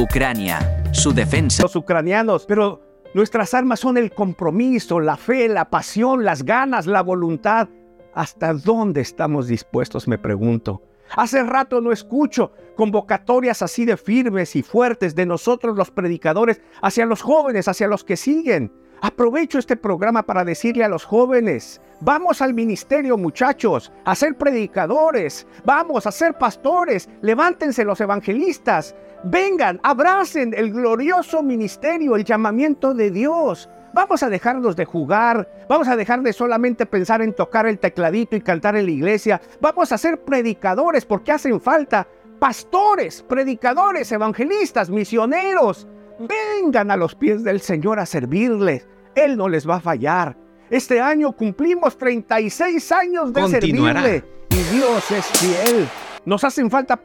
Ucrania, su defensa. Los ucranianos, pero nuestras armas son el compromiso, la fe, la pasión, las ganas, la voluntad. ¿Hasta dónde estamos dispuestos, me pregunto? Hace rato no escucho convocatorias así de firmes y fuertes de nosotros los predicadores hacia los jóvenes, hacia los que siguen. Aprovecho este programa para decirle a los jóvenes, vamos al ministerio muchachos, a ser predicadores, vamos a ser pastores, levántense los evangelistas, vengan, abracen el glorioso ministerio, el llamamiento de Dios. Vamos a dejarnos de jugar, vamos a dejar de solamente pensar en tocar el tecladito y cantar en la iglesia, vamos a ser predicadores porque hacen falta pastores, predicadores, evangelistas, misioneros. Vengan a los pies del Señor a servirles. Él no les va a fallar. Este año cumplimos 36 años de servirle y Dios es fiel. Nos hacen falta pastores